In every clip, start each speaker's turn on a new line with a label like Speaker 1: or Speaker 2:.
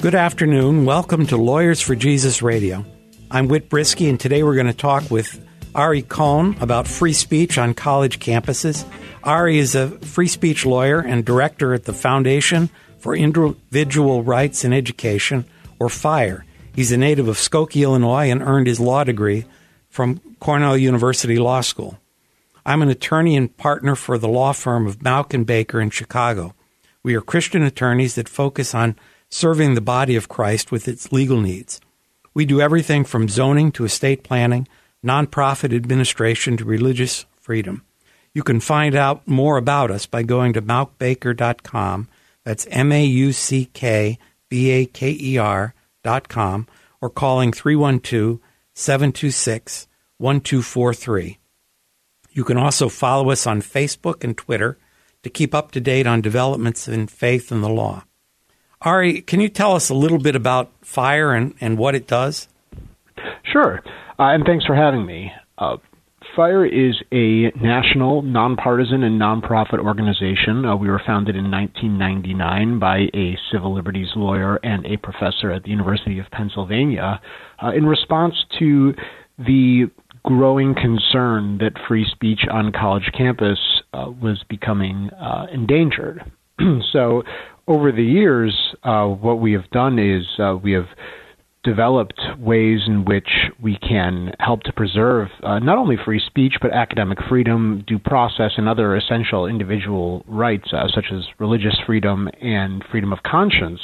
Speaker 1: Good afternoon. Welcome to Lawyers for Jesus Radio. I'm Whit Brisky, and today we're going to talk with Ari Cohn about free speech on college campuses. Ari is a free speech lawyer and director at the Foundation for Individual Rights in Education, or FIRE. He's a native of Skokie, Illinois, and earned his law degree from Cornell University Law School. I'm an attorney and partner for the law firm of Mauck and Baker in Chicago. We are Christian attorneys that focus on serving the body of Christ with its legal needs. We do everything from zoning to estate planning, nonprofit administration to religious freedom. You can find out more about us by going to mauckbaker.com. That's M A U C K B A K E R.com or calling 312 726 1243. You can also follow us on Facebook and Twitter to keep up to date on developments in faith and the law. Ari, can you tell us a little bit about FIRE and, and what it does?
Speaker 2: Sure, uh, and thanks for having me. Uh, FIRE is a national, nonpartisan, and nonprofit organization. Uh, we were founded in 1999 by a civil liberties lawyer and a professor at the University of Pennsylvania uh, in response to the growing concern that free speech on college campus uh, was becoming uh, endangered. so over the years, uh, what we have done is uh, we have developed ways in which we can help to preserve uh, not only free speech but academic freedom, due process, and other essential individual rights uh, such as religious freedom and freedom of conscience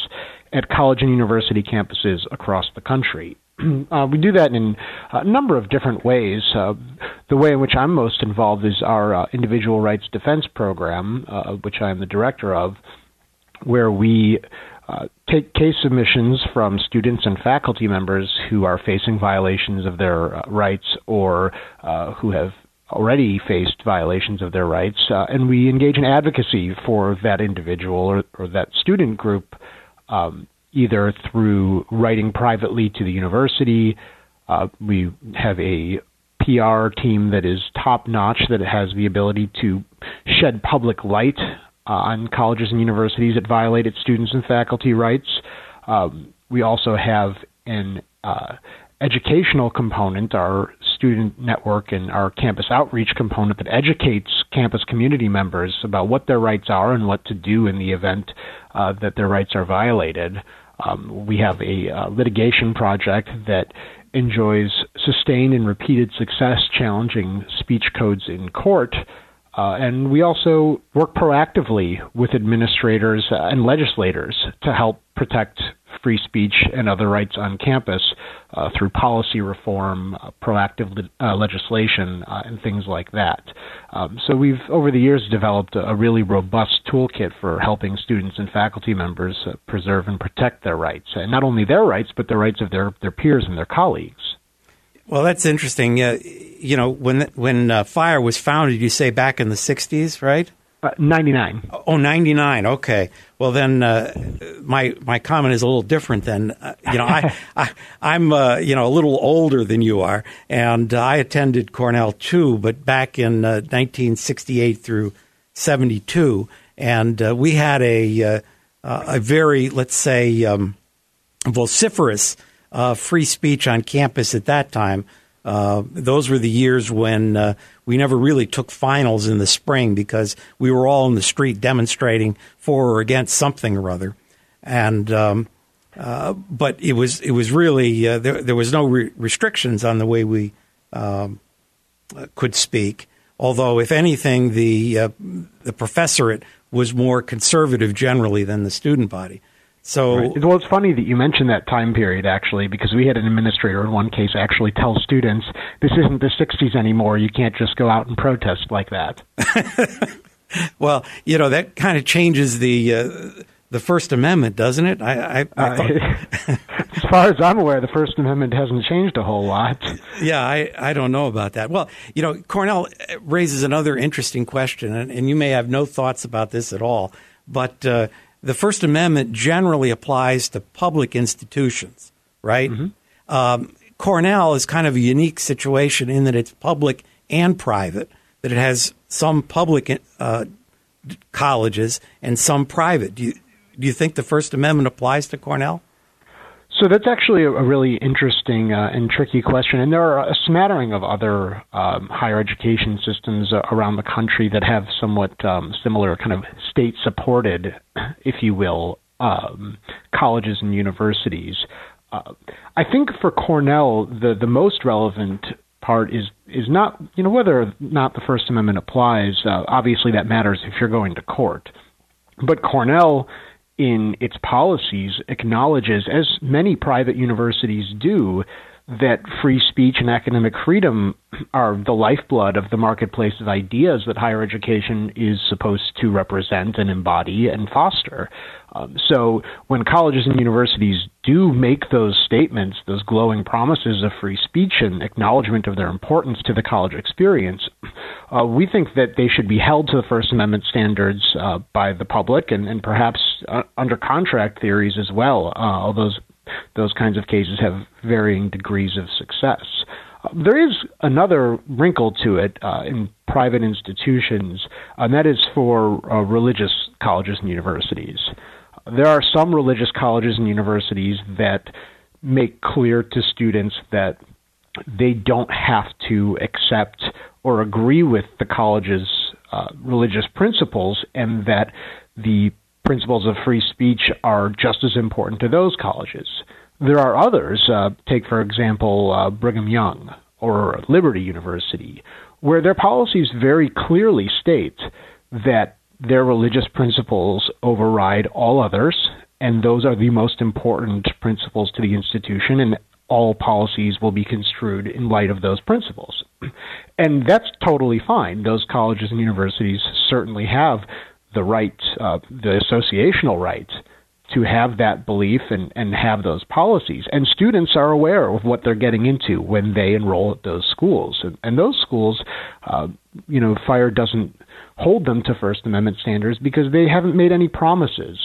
Speaker 2: at college and university campuses across the country. Uh, we do that in a number of different ways. Uh, the way in which I'm most involved is our uh, Individual Rights Defense Program, uh, which I am the director of, where we uh, take case submissions from students and faculty members who are facing violations of their uh, rights or uh, who have already faced violations of their rights, uh, and we engage in advocacy for that individual or, or that student group, um, either through writing privately to the university. Uh, we have a PR team that is top notch, that has the ability to shed public light uh, on colleges and universities that violate its students and faculty rights. Um, we also have an uh, educational component, our student network and our campus outreach component that educates campus community members about what their rights are and what to do in the event uh, that their rights are violated. Um, we have a uh, litigation project that enjoys sustained and repeated success challenging speech codes in court uh, and we also work proactively with administrators and legislators to help protect free speech and other rights on campus uh, through policy reform, uh, proactive uh, legislation, uh, and things like that. Um, so we've, over the years, developed a, really robust toolkit for helping students and faculty members uh, preserve and protect their rights, and not only their rights, but the rights of their, their peers and their colleagues.
Speaker 1: Well, that's interesting. Uh, you know, when when uh, Fire was founded, you say back in the '60s, right?
Speaker 2: Uh, 99.
Speaker 1: Oh, 99. Okay. Well, then uh, my my comment is a little different. Then uh, you know, I, I I'm uh, you know a little older than you are, and I attended Cornell too, but back in 1968 through 72, and we had a a very let's say um, vociferous uh, free speech on campus at that time. Uh, those were the years when uh, we never really took finals in the spring because we were all in the street demonstrating for or against something or other, and um, uh, but it was it was really uh, there, there was no re- restrictions on the way we um, could speak. Although, if anything, the uh, the professorate was more conservative generally than the student body. So
Speaker 2: right. well, it's funny that you mentioned that time period actually, because we had an administrator in one case actually tell students, "This isn't the '60s anymore. You can't just go out and protest like that."
Speaker 1: well, you know that kind of changes the. Uh, the First Amendment, doesn't it? I, I, I
Speaker 2: uh, far as I'm aware, the First Amendment hasn't changed a whole lot.
Speaker 1: Yeah, I, I don't know about that. Well, you know, Cornell raises another interesting question, and, and you may have no thoughts about this at all, but uh, the First Amendment generally applies to public institutions, right? Mm-hmm. Um, Cornell is kind of a unique situation in that it's public and private, that it has some public uh, colleges and some private. Do you, do you think the First Amendment applies to Cornell?
Speaker 2: So that's actually a, really interesting uh, and tricky question, and there are a smattering of other um, higher education systems uh, around the country that have somewhat um, similar kind of state-supported, if you will, um, colleges and universities. Uh, I think for Cornell, the the most relevant part is is not you know whether or not the First Amendment applies. Uh, obviously, that matters if you're going to court, but Cornell in its policies acknowledges, as many private universities do, that free speech and academic freedom are the lifeblood of the marketplace of ideas that higher education is supposed to represent and embody and foster. Um, so when colleges and universities do make those statements, those glowing promises of free speech and acknowledgement of their importance to the college experience, uh, we think that they should be held to the First Amendment standards uh, by the public and, and perhaps uh, under contract theories as well, uh, although those kinds of cases have varying degrees of success. Uh, there is another wrinkle to it uh, in private institutions, and that is for uh, religious colleges and universities. There are some religious colleges and universities that make clear to students that they don't have to accept or agree with the college's uh, religious principles, and that the principles of free speech are just as important to those colleges. There are others, uh, take for example uh, Brigham Young or Liberty University, where their policies very clearly state that their religious principles override all others, and those are the most important principles to the institution, and all policies will be construed in light of those principles. And that's totally fine. Those colleges and universities certainly have the right, uh, the associational right to have that belief and, and have those policies. And students are aware of what they're getting into when they enroll at those schools. And, and those schools, uh, you know, fire doesn't hold them to First Amendment standards because they haven't made any promises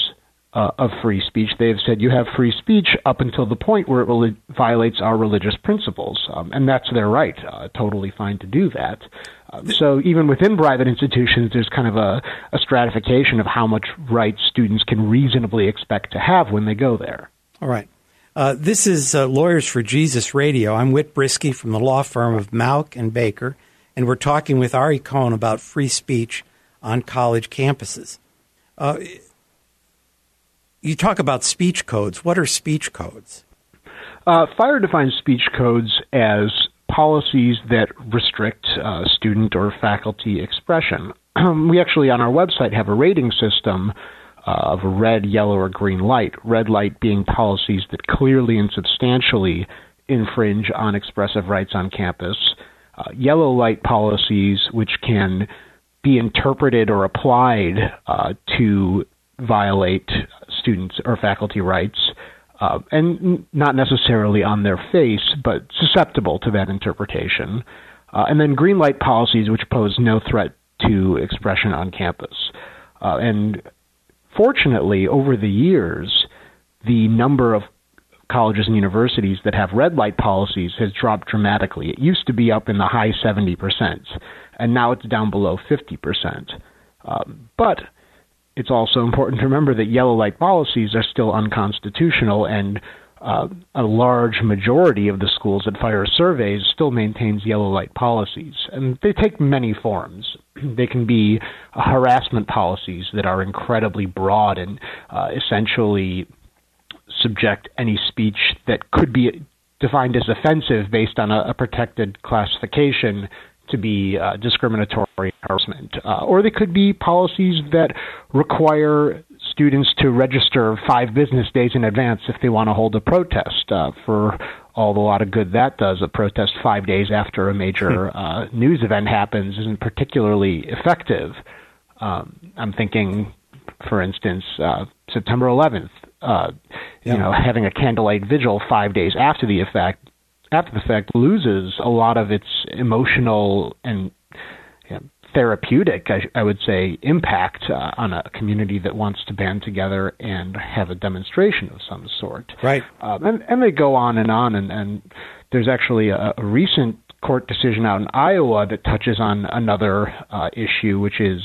Speaker 2: uh, of free speech. They have said you have free speech up until the point where it violates our religious principles, um, and that's their right. Uh, totally fine to do that. Um, so even within private institutions, there's kind of a, a stratification of how much rights students can reasonably expect to have when they go there.
Speaker 1: All right. Uh, this is uh, Lawyers for Jesus Radio. I'm Whit Brisky from the law firm of Mauck and Baker, and we're talking with Ari Cohn about free speech on college campuses. You talk about speech codes. What are speech codes?
Speaker 2: Uh, Fire defines speech codes as policies that restrict uh, student or faculty expression. we actually, on our website, have a rating system uh, of a red, yellow, or green light. Red light being policies that clearly and substantially infringe on expressive rights on campus. Uh, yellow light policies, which can be interpreted or applied uh, to violate students or faculty rights, uh, and not necessarily on their face, but susceptible to that interpretation. Uh, and then green light policies, which pose no threat to expression on campus. Uh, and fortunately, over the years, the number of colleges and universities that have red light policies has dropped dramatically. It used to be up in the high 70%, and now it's down below 50%. Um, but it's also important to remember that yellow light policies are still unconstitutional, and uh, a large majority of the schools that fire surveys still maintains yellow light policies, and they take many forms. They can be harassment policies that are incredibly broad and uh, essentially subject any speech that could be defined as offensive based on a, a protected classification to be uh, discriminatory harassment. Uh, or they could be policies that require students to register five business days in advance if they want to hold a protest. Uh, for all the lot of good that does, a protest five days after a major hmm. uh, news event happens isn't particularly effective. Um, I'm thinking, for instance, uh, September 11th uh, you know, having a candlelight vigil five days after the effect, after the fact, loses a lot of its emotional and you know, therapeutic, I, I, would say, impact uh, on a community that wants to band together and have a demonstration of some sort.
Speaker 1: Right.
Speaker 2: Um, and, and they go on and on, and, and there's actually a, a recent court decision out in Iowa that touches on another uh, issue, which is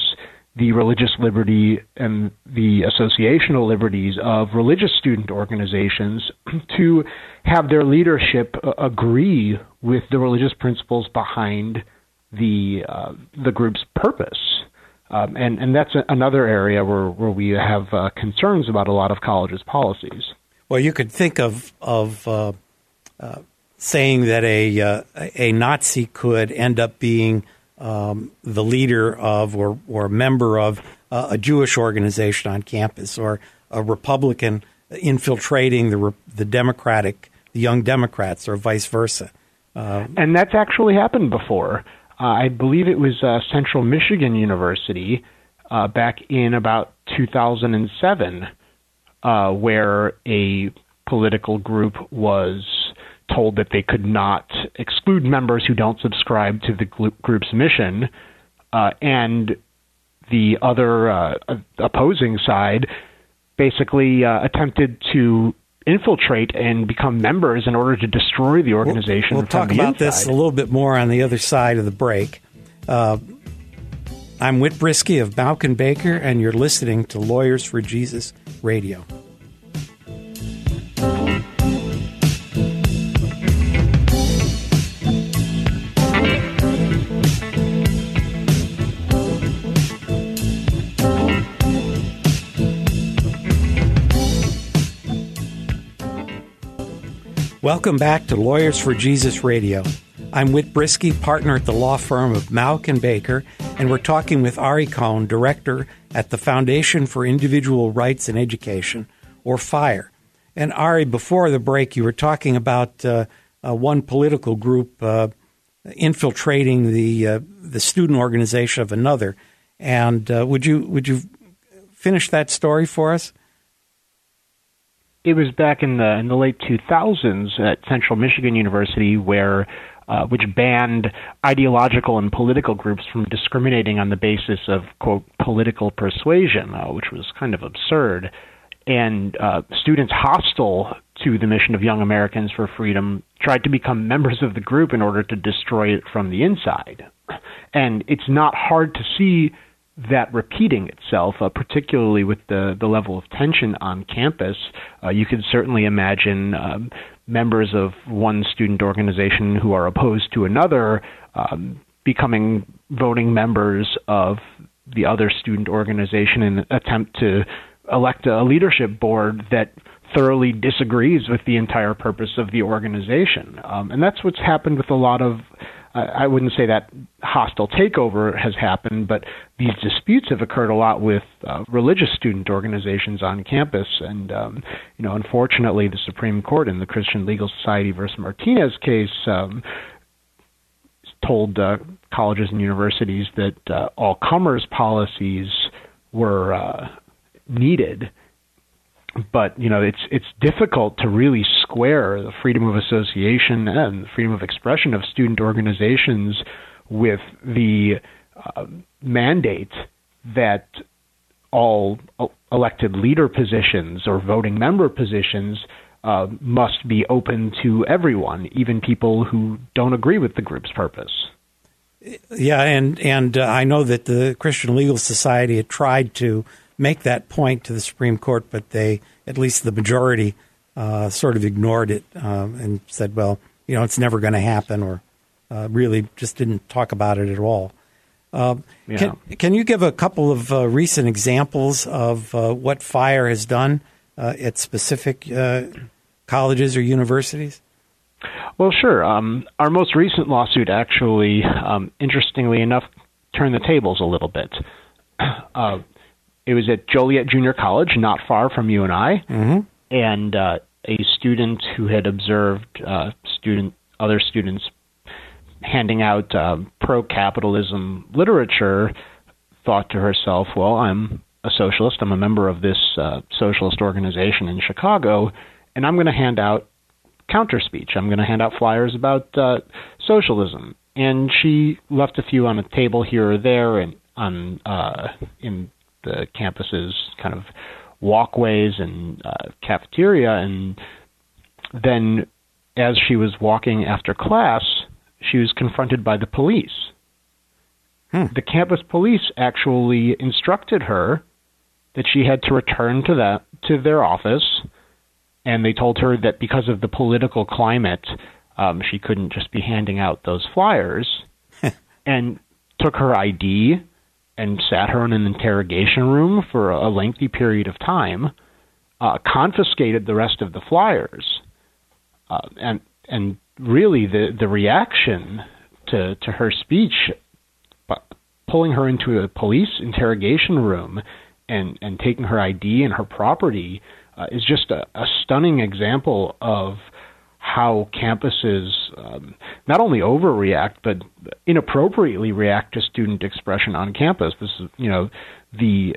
Speaker 2: the religious liberty and the associational liberties of religious student organizations to have their leadership uh, agree with the religious principles behind the uh, the group's purpose. Um, and and that's another area where where we have uh, concerns about a lot of colleges' policies.
Speaker 1: Well, you could think of of uh, uh, saying that a uh, a Nazi could end up being um, the leader of or or member of uh, a Jewish organization on campus, or a Republican infiltrating the the Democratic the Young Democrats, or vice versa.
Speaker 2: Uh, and that's actually happened before. Uh, I believe it was uh, Central Michigan University uh, back in about 2007, uh, where a political group was told that they could not exclude members who don't subscribe to the group's mission, uh, and the other uh, opposing side basically uh, attempted to infiltrate and become members in order to destroy the organization.
Speaker 1: We'll, we'll talk about
Speaker 2: inside.
Speaker 1: this a little bit more on the other side of the break. Uh, I'm Whit Brisky of Mauck Baker, and you're listening to Lawyers for Jesus Radio. Welcome back to Lawyers for Jesus Radio. I'm Whit Brisky, partner at the law firm of Mauck and Baker, and we're talking with Ari Cohn, director at the Foundation for Individual Rights and Education, or FIRE. And Ari, before the break, you were talking about uh, uh, one political group uh, infiltrating the uh, the student organization of another. And uh, would you would you finish that story for us?
Speaker 2: It was back in the in the late 2000s at Central Michigan University where uh, which banned ideological and political groups from discriminating on the basis of quote political persuasion, uh, which was kind of absurd. And uh, students hostile to the mission of Young Americans for Freedom tried to become members of the group in order to destroy it from the inside. And it's not hard to see that repeating itself, uh, particularly with the, the level of tension on campus, uh, you could certainly imagine um, members of one student organization who are opposed to another um, becoming voting members of the other student organization in an attempt to elect a leadership board that thoroughly disagrees with the entire purpose of the organization. Um, and that's what's happened with a lot of I wouldn't say that hostile takeover has happened, but these disputes have occurred a lot with uh, religious student organizations on campus. And, um, you know, unfortunately, the Supreme Court in the Christian Legal Society versus Martinez case um, told uh, colleges and universities that uh, all comers policies were uh, needed but you know it's it's difficult to really square the freedom of association and freedom of expression of student organizations with the uh, mandate that all elected leader positions or voting member positions uh, must be open to everyone, even people who don't agree with the group's purpose.
Speaker 1: Yeah, and and uh, I know that the Christian Legal Society had tried to make that point to the Supreme Court, but they, at least the majority, uh, sort of ignored it um, and said, well, you know, it's never going to happen, or uh, really just didn't talk about it at all. Uh, yeah. can, can you give a couple of uh, recent examples of uh, what FIRE has done uh, at specific colleges or universities?
Speaker 2: Well, sure. Um, our most recent lawsuit actually, um, interestingly enough, turned the tables a little bit. Uh, it was at Joliet Junior College, not far from you and I,
Speaker 1: mm-hmm.
Speaker 2: and uh, a student who had observed uh, student other students handing out um, pro-capitalism literature thought to herself, "Well, I'm a socialist. I'm a member of this uh, socialist organization in Chicago, and I'm going to hand out counter speech. I'm going to hand out flyers about uh, socialism. And she left a few on a table here or there, and on uh, in the campus's kind of walkways and uh, cafeteria. And then, as she was walking after class, she was confronted by the police. Hmm. The campus police actually instructed her that she had to return to that to their office, and they told her that because of the political climate, um, she couldn't just be handing out those flyers, and took her ID and sat her in an interrogation room for a lengthy period of time, uh, confiscated the rest of the flyers, uh, and and really the the reaction to to her speech, pulling her into a police interrogation room and and taking her ID and her property uh, is just a, a stunning example of how campuses um, not only overreact but inappropriately react to student expression on campus. This is, you know, the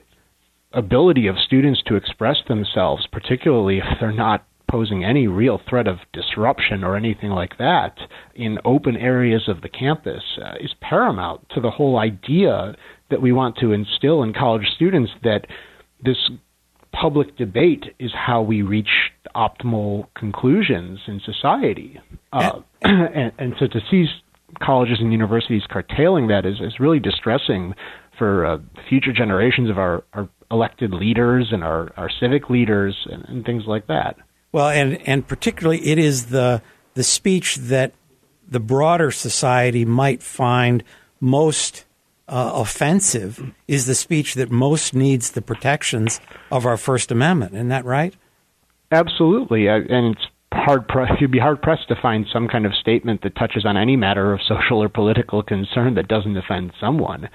Speaker 2: ability of students to express themselves, particularly if they're not posing any real threat of disruption or anything like that in open areas of the campus, uh, is paramount to the whole idea that we want to instill in college students that this public debate is how we reach optimal conclusions in society. Uh, and, and, so to see colleges and universities curtailing that is, is really distressing for uh, future generations of our, our elected leaders and our, our civic leaders and, and things like that.
Speaker 1: Well, and, and particularly it is the, the speech that the broader society might find most uh, offensive is the speech that most needs the protections of our First Amendment. Isn't that right?
Speaker 2: Absolutely, and it's hard. You'd be hard pressed to find some kind of statement that touches on any matter of social or political concern that doesn't offend someone.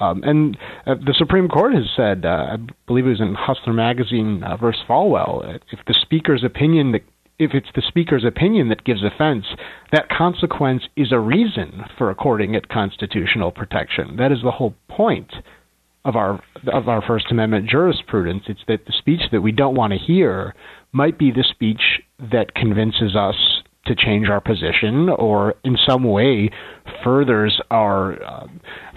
Speaker 2: Um, and uh, the Supreme Court has said, uh, I believe it was in Hustler Magazine uh, versus Falwell, if the speaker's opinion that if it's the speaker's opinion that gives offense, that consequence is a reason for according it constitutional protection. That is the whole point of our of our First Amendment jurisprudence. It's that the speech that we don't want to hear might be the speech that convinces us to change our position or in some way furthers our uh,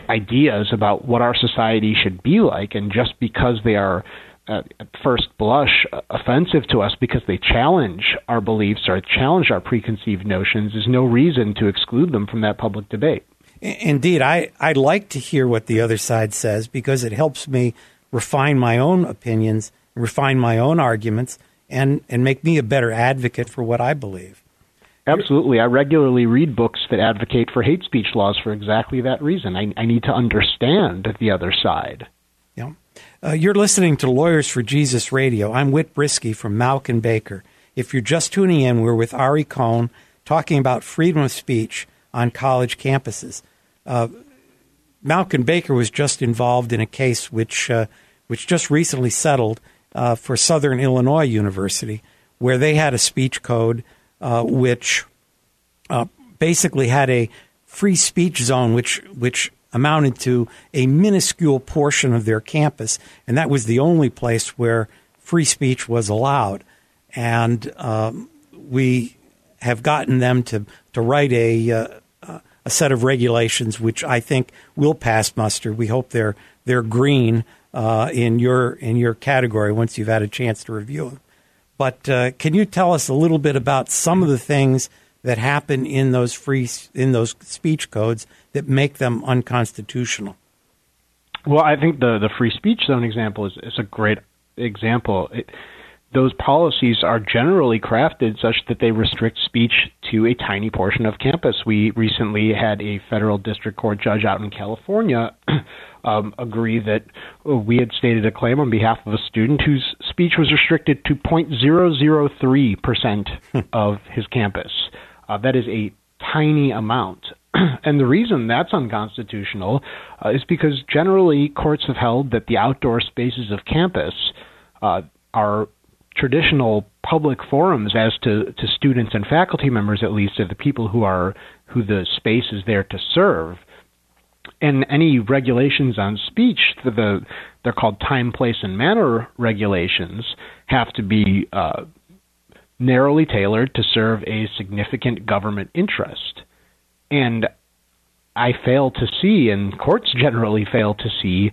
Speaker 2: ideas about what our society should be like and just because they are at first blush offensive to us because they challenge our beliefs or challenge our preconceived notions is no reason to exclude them from that public debate.
Speaker 1: Indeed, I, I like to hear what the other side says because it helps me refine my own opinions, refine my own arguments, and, and make me a better advocate for what I believe.
Speaker 2: Absolutely. I regularly read books that advocate for hate speech laws for exactly that reason. I, I need to understand the other side.
Speaker 1: Yeah. Uh, you're listening to Lawyers for Jesus Radio. I'm Whit Brisky from and Baker. If you're just tuning in, we're with Ari Cohn talking about freedom of speech on college campuses. Uh, Mauck Baker was just involved in a case which uh, which just recently settled uh, for Southern Illinois University, where they had a speech code uh, which uh, basically had a free speech zone, which which amounted to a minuscule portion of their campus, and that was the only place where free speech was allowed. And um, we have gotten them to, to write a, uh, a set of regulations which I think will pass muster. We hope they're, they're green uh, in, your, in your category once you've had a chance to review them. But uh, can you tell us a little bit about some of the things that happen in those free in those speech codes that make them unconstitutional?
Speaker 2: Well, I think the the free speech zone example is, is a great example. It, those policies are generally crafted such that they restrict speech to a tiny portion of campus. We recently had a federal district court judge out in California um, agree that we had stated a claim on behalf of a student whose speech was restricted to 0.003% of his campus. Uh, that is a tiny amount. and the reason that's unconstitutional uh, is because generally courts have held that the outdoor spaces of campus uh, are traditional public forums as to, to students and faculty members at least are the people who are who the space is there to serve and any regulations on speech, the they're called time, place, and manner regulations, have to be uh, narrowly tailored to serve a significant government interest. And I fail to see, and courts generally fail to see,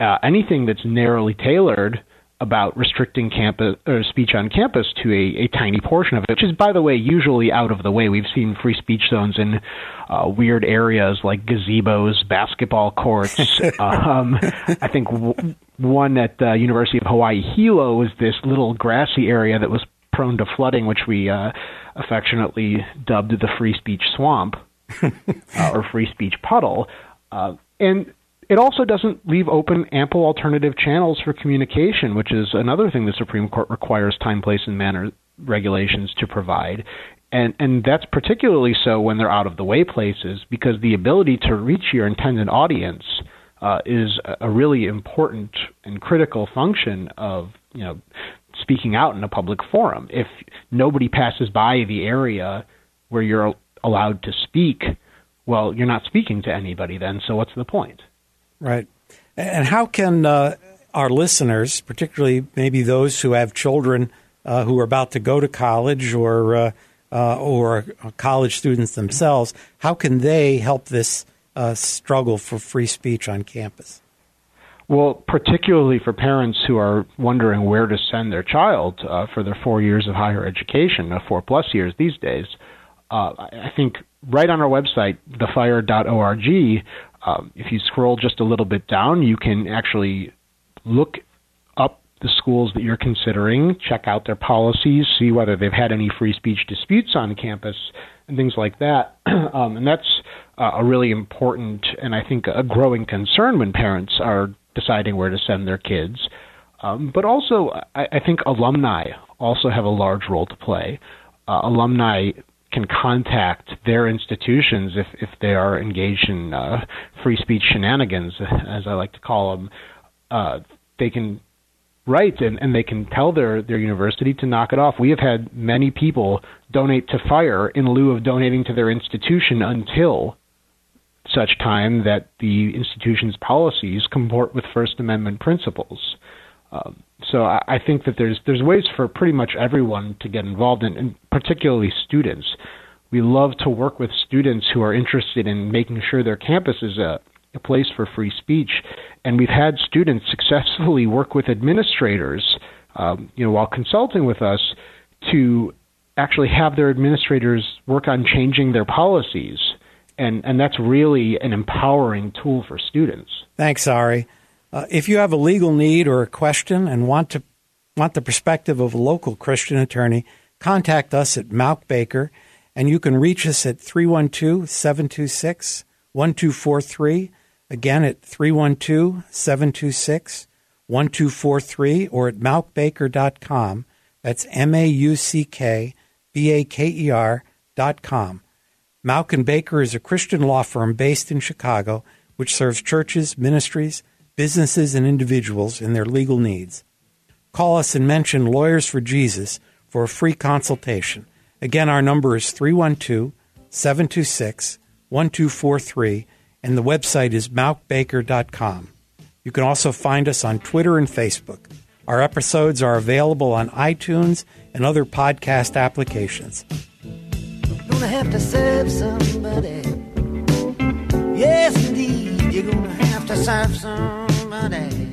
Speaker 2: uh, anything that's narrowly tailored about restricting campus or speech on campus to a, a tiny portion of it, which is, by the way, usually out of the way. We've seen free speech zones in uh, weird areas like gazebos, basketball courts. um, I think w- one at the University of Hawaii Hilo was this little grassy area that was prone to flooding, which we uh, affectionately dubbed the free speech swamp uh, or free speech puddle. Uh, and it also doesn't leave open ample alternative channels for communication, which is another thing the Supreme Court requires time, place, and manner regulations to provide. And, and that's particularly so when they're out of the way places because the ability to reach your intended audience uh, is a really important and critical function of you know speaking out in a public forum. If nobody passes by the area where you're allowed to speak, well, you're not speaking to anybody then. So what's the point?
Speaker 1: Right. And how can uh, our listeners, particularly maybe those who have children uh, who are about to go to college or uh, uh or college students themselves, how can they help this uh, struggle for free speech on campus?
Speaker 2: Well, particularly for parents who are wondering where to send their child uh, for their four years of higher education, four plus years these days, I think right on our website, thefire.org, um, if you scroll just a little bit down, you can actually look up the schools that you're considering, check out their policies, see whether they've had any free speech disputes on campus, and things like that. um, and that's uh, a really important and I think a growing concern when parents are deciding where to send their kids. Um, but also, I, I think alumni also have a large role to play. Uh, alumni can contact their institutions if, if they are engaged in uh, free speech shenanigans, as I like to call them. Uh, they can write and, and they can tell their, their university to knock it off. We have had many people donate to FIRE in lieu of donating to their institution until such time that the institution's policies comport with First Amendment principles. Um, so I, I think that there's there's ways for pretty much everyone to get involved, in, and particularly students. We love to work with students who are interested in making sure their campus is a, a place for free speech, and we've had students successfully work with administrators, um, you know, while consulting with us, to actually have their administrators work on changing their policies, and and that's really an empowering tool for students.
Speaker 1: Thanks, Ari. Uh, if you have a legal need or a question and want to want the perspective of a local Christian attorney, contact us at Mauck Baker, and you can reach us at 312 726 1243. Again, at 312 726 1243 or at mauckbaker.com. That's M A U C K B A K E R dot com. Mauck and Baker is a Christian law firm based in Chicago which serves churches, ministries, businesses, and individuals in their legal needs. Call us and mention Lawyers for Jesus for a free consultation. Again, our number is 312 726 1243, and the website is mauckbaker.com. You can also find us on Twitter and Facebook. Our episodes are available on iTunes and other podcast applications. Gonna have to serve somebody. Yes, indeed, you're gonna have to serve somebody money.